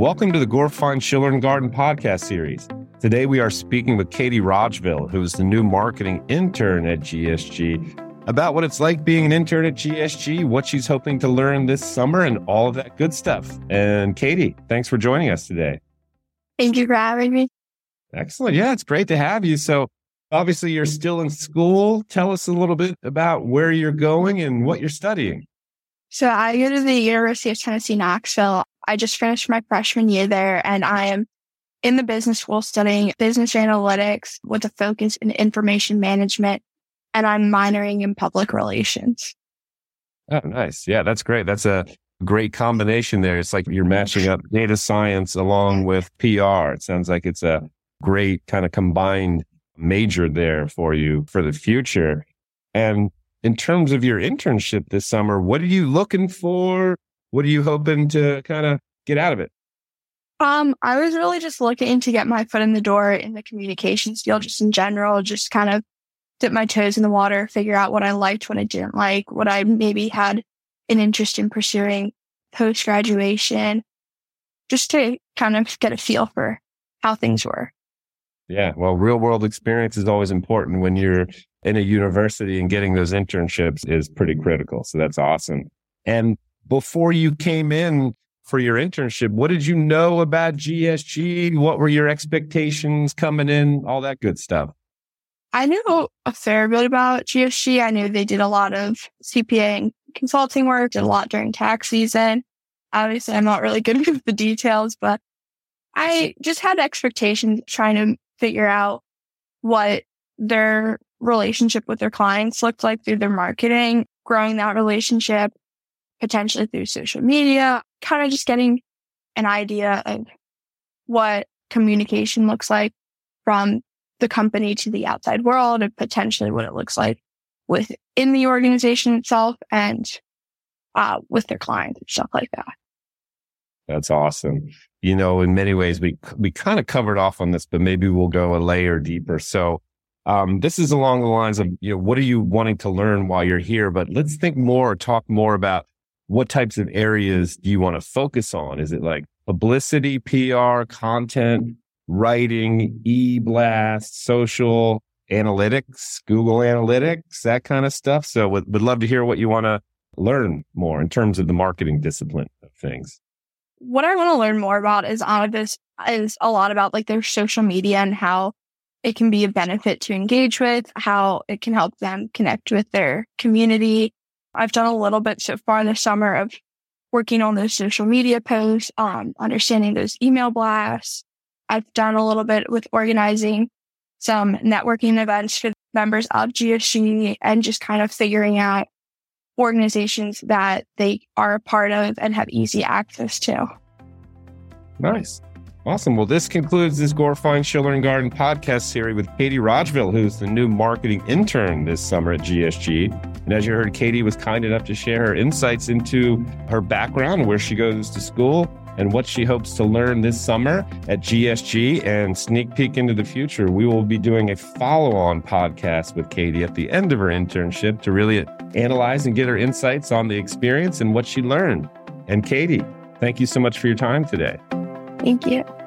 Welcome to the Gorfine Schiller and Gardyn podcast series. Today we are speaking with Katie Rodgville, who is the new marketing intern at GSG, about what it's like being an intern at GSG, what she's hoping to learn this summer, and all of that good stuff. And Katie, thanks for joining us today. Thank you for having me. Excellent. Yeah, it's great to have you. So, obviously, you're still in school. Tell us a little bit about where you're going and what you're studying. So, I go to the University of Tennessee, Knoxville. I just finished my freshman year there and I am in the business school studying business analytics with a focus in information management. And I'm minoring in public relations. Oh, nice. Yeah, that's great. That's a great combination there. It's like you're matching up data science along with PR. It sounds like it's a great kind of combined major there for you for the future. And in terms of your internship this summer, what are you looking for? What are you hoping to kind of get out of it? Um, I was really just looking to get my foot in the door in the communications field, just in general, just kind of dip my toes in the water, figure out what I liked, what I didn't like, what I maybe had an interest in pursuing post graduation, just to kind of get a feel for how things were. Yeah. Well, real world experience is always important when you're in a university and getting those internships is pretty critical. So that's awesome. And before you came in for your internship, what did you know about GSG? What were your expectations coming in? All that good stuff. I knew a fair bit about GSG. I knew they did a lot of CPA and consulting work, did a lot during tax season. Obviously, I'm not really good with the details, but I just had expectations trying to figure out what their relationship with their clients looked like through their marketing, growing that relationship, potentially through social media, kind of just getting an idea of what communication looks like from the company to the outside world and potentially what it looks like within the organization itself and uh, with their clients and stuff like that. That's awesome. You know, in many ways, we we kind of covered off on this, but maybe we'll go a layer deeper. So, um, this is along the lines of you know, what are you wanting to learn while you're here? But let's think more, talk more about what types of areas do you want to focus on? Is it like publicity, PR, content, writing, e blast, social analytics, Google Analytics, that kind of stuff? So, would, would love to hear what you want to learn more in terms of the marketing discipline of things. What I want to learn more about is of this is a lot about like their social media and how it can be a benefit to engage with, how it can help them connect with their community, I've done a little bit so far this summer of working on those social media posts, um, understanding those email blasts. I've done a little bit with organizing some networking events for members of GSG and just kind of figuring out organizations that they are a part of and have easy access to. Nice. Awesome. Well, this concludes this Gorfine Schiller and Gardyn podcast series with Katie Rodgville, who's the new marketing intern this summer at GSG. And as you heard, Katie was kind enough to share her insights into her background, where she goes to school, and what she hopes to learn this summer at GSG and sneak peek into the future. We will be doing a follow on podcast with Katie at the end of her internship to really analyze and get her insights on the experience and what she learned. And Katie, thank you so much for your time today. Thank you.